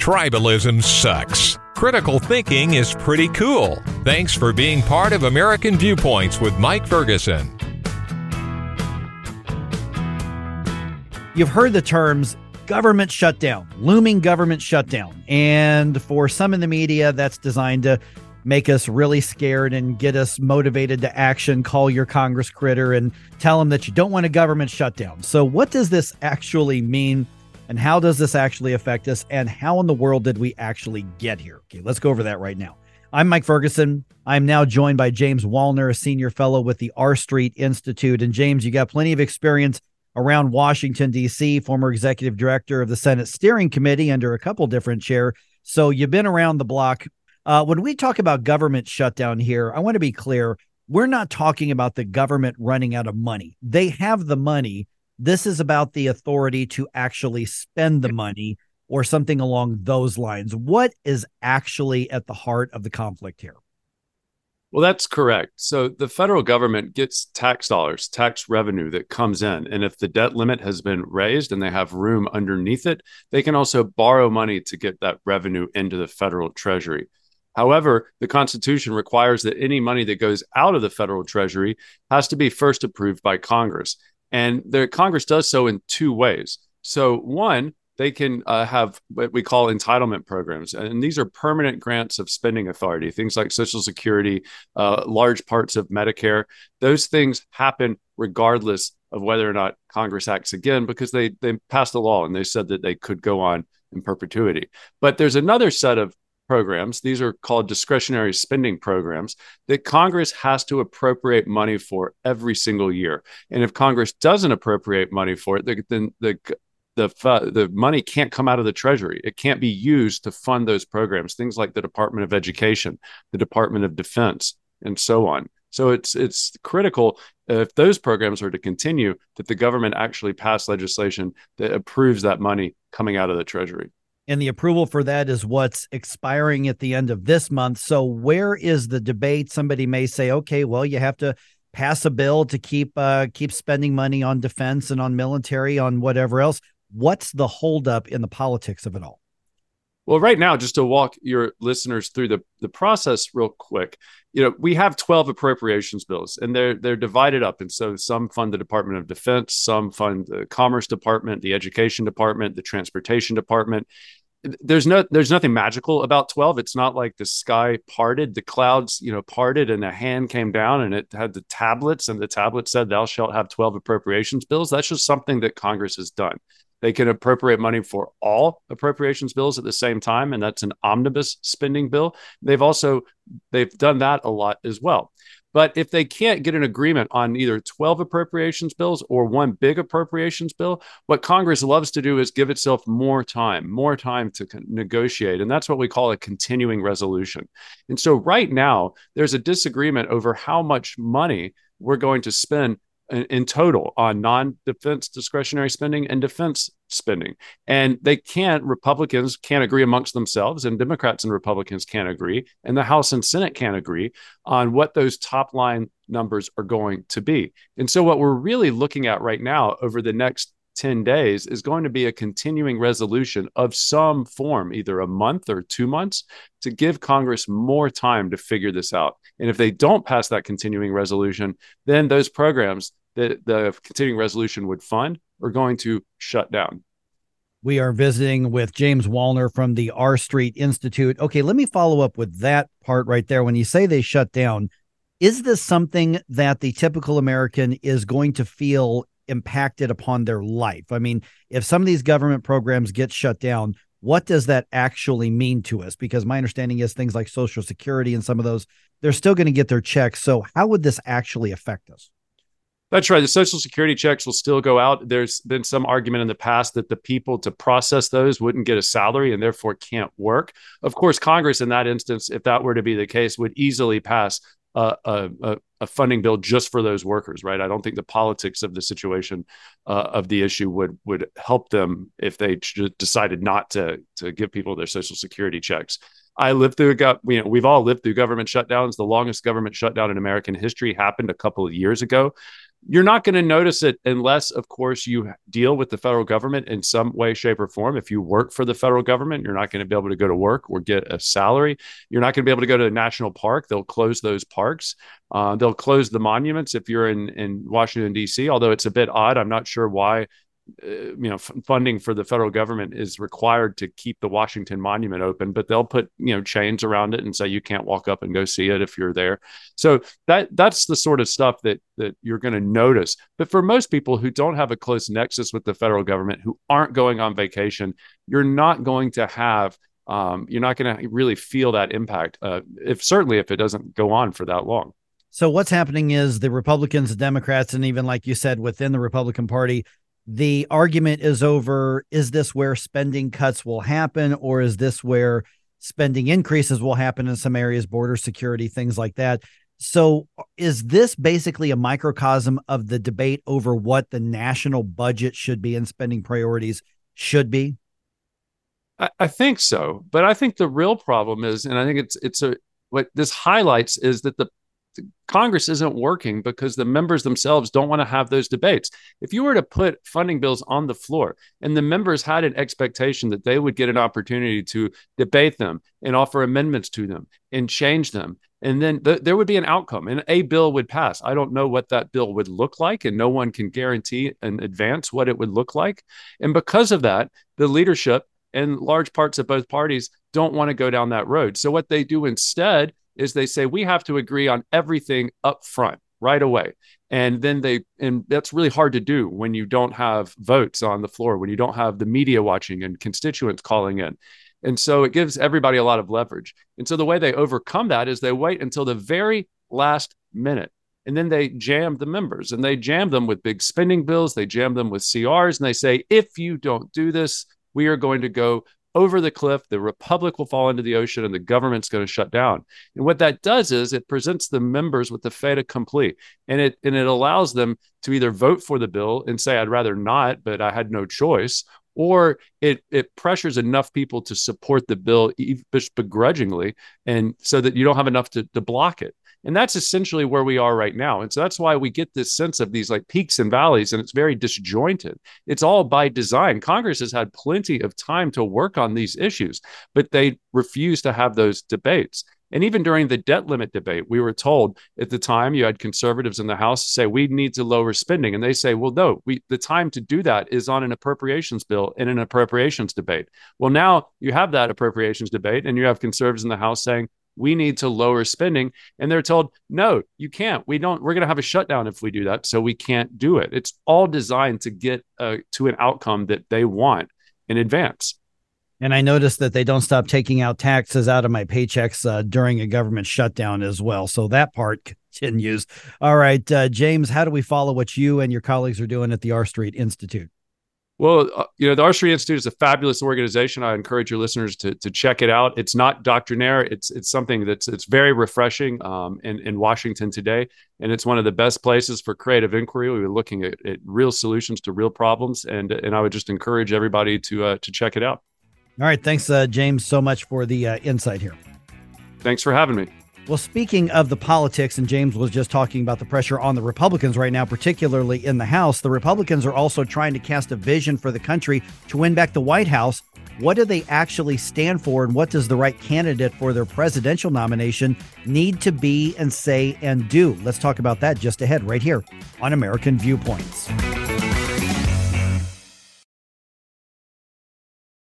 Tribalism sucks. Critical thinking is pretty cool. Thanks for being part of American Viewpoints with Mike Ferguson. You've heard the terms government shutdown, looming government shutdown. And for some in the media, that's designed to make us really scared and get us motivated to action. Call your Congress critter and tell them that you don't want a government shutdown. So, what does this actually mean? And how does this actually affect us? And how in the world did we actually get here? Okay, let's go over that right now. I'm Mike Ferguson. I'm now joined by James Wallner, a senior fellow with the R Street Institute. And James, you got plenty of experience around Washington, D.C., former executive director of the Senate Steering Committee under a couple different chair. So you've been around the block. Uh, when we talk about government shutdown here, I want to be clear. We're not talking about the government running out of money. They have the money. This is about the authority to actually spend the money or something along those lines. What is actually at the heart of the conflict here? Well, that's correct. So the federal government gets tax dollars, tax revenue that comes in. And if the debt limit has been raised and they have room underneath it, they can also borrow money to get that revenue into the federal treasury. However, the Constitution requires that any money that goes out of the federal treasury has to be first approved by Congress. And the Congress does so in two ways. So, one, they can uh, have what we call entitlement programs. And these are permanent grants of spending authority, things like Social Security, uh, large parts of Medicare. Those things happen regardless of whether or not Congress acts again because they, they passed a law and they said that they could go on in perpetuity. But there's another set of programs. These are called discretionary spending programs that Congress has to appropriate money for every single year. And if Congress doesn't appropriate money for it, then the the the money can't come out of the treasury. It can't be used to fund those programs. Things like the Department of Education, the Department of Defense, and so on. So it's it's critical uh, if those programs are to continue that the government actually pass legislation that approves that money coming out of the treasury and the approval for that is what's expiring at the end of this month. So where is the debate? Somebody may say, okay, well, you have to pass a bill to keep uh, keep spending money on defense and on military, on whatever else. What's the holdup in the politics of it all? Well, right now, just to walk your listeners through the, the process real quick, you know, we have 12 appropriations bills and they're they're divided up. And so some fund the Department of Defense, some fund the Commerce Department, the Education Department, the Transportation Department. There's no there's nothing magical about 12 it's not like the sky parted the clouds you know parted and a hand came down and it had the tablets and the tablet said thou shalt have 12 appropriations bills. That's just something that congress has done they can appropriate money for all appropriations bills at the same time and that's an omnibus spending bill they've also they've done that a lot as well but if they can't get an agreement on either 12 appropriations bills or one big appropriations bill, what Congress loves to do is give itself more time, more time to negotiate. And that's what we call a continuing resolution. And so right now, there's a disagreement over how much money we're going to spend in, total on non-defense discretionary spending and defense spending and they can't republicans can't agree amongst themselves and democrats and republicans can't agree and the house and senate can't agree on what those top line numbers are going to be and so what we're really looking at right now over the next 10 days is going to be a continuing resolution of some form, either a month or two months, to give Congress more time to figure this out. And if they don't pass that continuing resolution, then those programs that the continuing resolution would fund are going to shut down. We are visiting with James Wallner from the R Street Institute. Okay, let me follow up with that part right there. When you say they shut down, is this something that the typical American is going to feel impacted upon their life? I mean, if some of these government programs get shut down, what does that actually mean to us? Because my understanding is things like Social Security and some of those, they're still going to get their checks. So, how would this actually affect us? That's right. The Social Security checks will still go out. There's been some argument in the past that the people to process those wouldn't get a salary and therefore can't work. Of course, Congress, in that instance, if that were to be the case, would easily pass a, a, a funding bill just for those workers. Right. I don't think the politics of the situation uh, of the issue would would help them if they decided not to to give people their Social Security checks. I lived through, you know, we've all lived through government shutdowns. The longest government shutdown in American history happened a couple of years ago. You're not going to notice it unless, of course, you deal with the federal government in some way, shape, or form. If you work for the federal government, you're not going to be able to go to work or get a salary. You're not going to be able to go to a national park. They'll close those parks. Uh, they'll close the monuments if you're in, in Washington, D.C., although it's a bit odd. I'm not sure why you know f- funding for the federal government is required to keep the Washington Monument open, but they'll put you know chains around it and say you can't walk up and go see it if you're there. So that that's the sort of stuff that that you're going to notice. But for most people who don't have a close nexus with the federal government, who aren't going on vacation, you're not going to have um, you're not going to really feel that impact. Uh, if certainly if it doesn't go on for that long. So what's happening is the Republicans, the Democrats, and even like you said, within the Republican Party, the argument is over is this where spending cuts will happen or is this where spending increases will happen in some areas border security things like that? So is this basically a microcosm of the debate over what the national budget should be and spending priorities should be? I, I think so but i think the real problem is and i think it's it's a what this highlights is that the Congress isn't working because the members themselves don't want to have those debates. If you were to put funding bills on the floor and the members had an expectation that they would get an opportunity to debate them and offer amendments to them and change them, and then th- there would be an outcome and a bill would pass. I don't know what that bill would look like, and no one can guarantee in advance what it would look like. And because of that, the leadership and large parts of both parties don't want to go down that road. So what they do instead is they say we have to agree on everything up front right away. And then they and that's really hard to do when you don't have votes on the floor when you don't have the media watching and constituents calling in. And so it gives everybody a lot of leverage. And so the way they overcome that is they wait until the very last minute and then they jam the members and they jam them with big spending bills they jam them with crs and they say if you don't do this we are going to go over the cliff, the republic will fall into the ocean, and the government's going to shut down. And what that does is it presents the members with the fait accompli, and it and it allows them to either vote for the bill and say, "I'd rather not, but I had no choice," or it it pressures enough people to support the bill begrudgingly, and so that you don't have enough to, to block it. And that's essentially where we are right now. And so that's why we get this sense of these like peaks and valleys, and it's very disjointed. It's all by design. Congress has had plenty of time to work on these issues, but they refuse to have those debates. And even during the debt limit debate, we were told at the time you had conservatives in the House say we need to lower spending, and they say, well, no, we the time to do that is on an appropriations bill in an appropriations debate. Well, now you have that appropriations debate, and you have conservatives in the House saying we need to lower spending and they're told no you can't we don't we're going to have a shutdown if we do that so we can't do it it's all designed to get uh, to an outcome that they want in advance and I noticed that they don't stop taking out taxes out of my paychecks uh, during a government shutdown as well. So that part continues. All right, uh, James, how do we follow what you and your colleagues are doing at the R Street Institute? Well, uh, you know, the Street Institute is a fabulous organization. I encourage your listeners to, to check it out. It's not doctrinaire. It's it's something that's it's very refreshing um, in, in Washington today, and it's one of the best places for creative inquiry. We were looking at, at real solutions to real problems, and and I would just encourage everybody to uh, to check it out. All right, thanks, uh, James, so much for the uh, insight here. Thanks for having me. Well, speaking of the politics, and James was just talking about the pressure on the Republicans right now, particularly in the House, the Republicans are also trying to cast a vision for the country to win back the White House. What do they actually stand for, and what does the right candidate for their presidential nomination need to be and say and do? Let's talk about that just ahead, right here on American Viewpoints.